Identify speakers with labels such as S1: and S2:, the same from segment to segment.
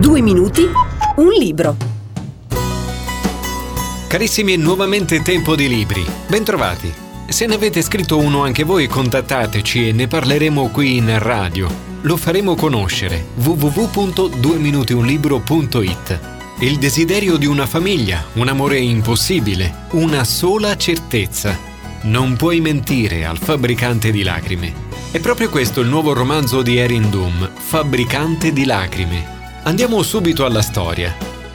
S1: Due minuti, un libro.
S2: Carissimi, è nuovamente tempo di libri. Bentrovati. Se ne avete scritto uno anche voi, contattateci e ne parleremo qui in radio. Lo faremo conoscere. www.dueminutiunlibro.it Il desiderio di una famiglia, un amore impossibile, una sola certezza. Non puoi mentire al fabbricante di lacrime. È proprio questo il nuovo romanzo di Erin Doom, Fabbricante di lacrime. Andiamo subito alla storia.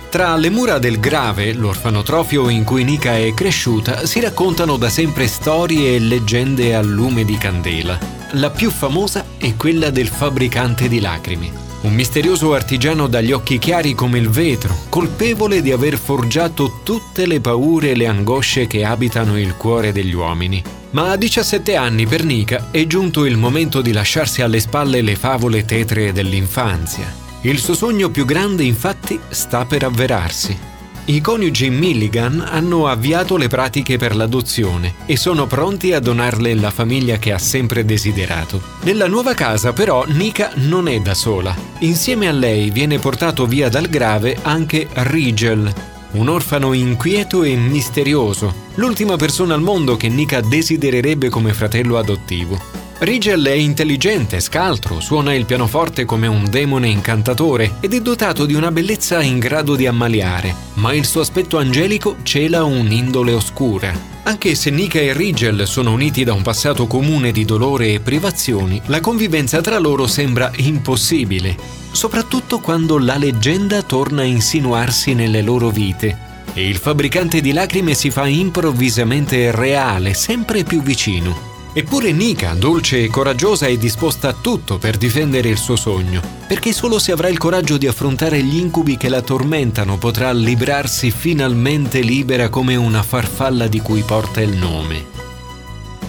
S2: Tra le mura del Grave, l'orfanotrofio in cui Nika è cresciuta, si raccontano da sempre storie e leggende a lume di candela. La più famosa è quella del fabbricante di lacrime. Un misterioso artigiano dagli occhi chiari come il vetro, colpevole di aver forgiato tutte le paure e le angosce che abitano il cuore degli uomini. Ma a 17 anni per Nika è giunto il momento di lasciarsi alle spalle le favole tetree dell'infanzia. Il suo sogno più grande infatti sta per avverarsi. I coniugi Milligan hanno avviato le pratiche per l'adozione e sono pronti a donarle la famiglia che ha sempre desiderato. Nella nuova casa però Nika non è da sola. Insieme a lei viene portato via dal grave anche Rigel, un orfano inquieto e misterioso, l'ultima persona al mondo che Nika desidererebbe come fratello adottivo. Rigel è intelligente, scaltro, suona il pianoforte come un demone incantatore ed è dotato di una bellezza in grado di ammaliare, ma il suo aspetto angelico cela un'indole oscura. Anche se Nika e Rigel sono uniti da un passato comune di dolore e privazioni, la convivenza tra loro sembra impossibile, soprattutto quando la leggenda torna a insinuarsi nelle loro vite e il fabbricante di lacrime si fa improvvisamente reale, sempre più vicino. Eppure Nika, dolce e coraggiosa, è disposta a tutto per difendere il suo sogno, perché solo se avrà il coraggio di affrontare gli incubi che la tormentano potrà librarsi finalmente libera come una farfalla di cui porta il nome.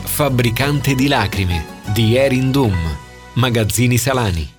S2: Fabbricante di lacrime di Erin Doom, Magazzini Salani.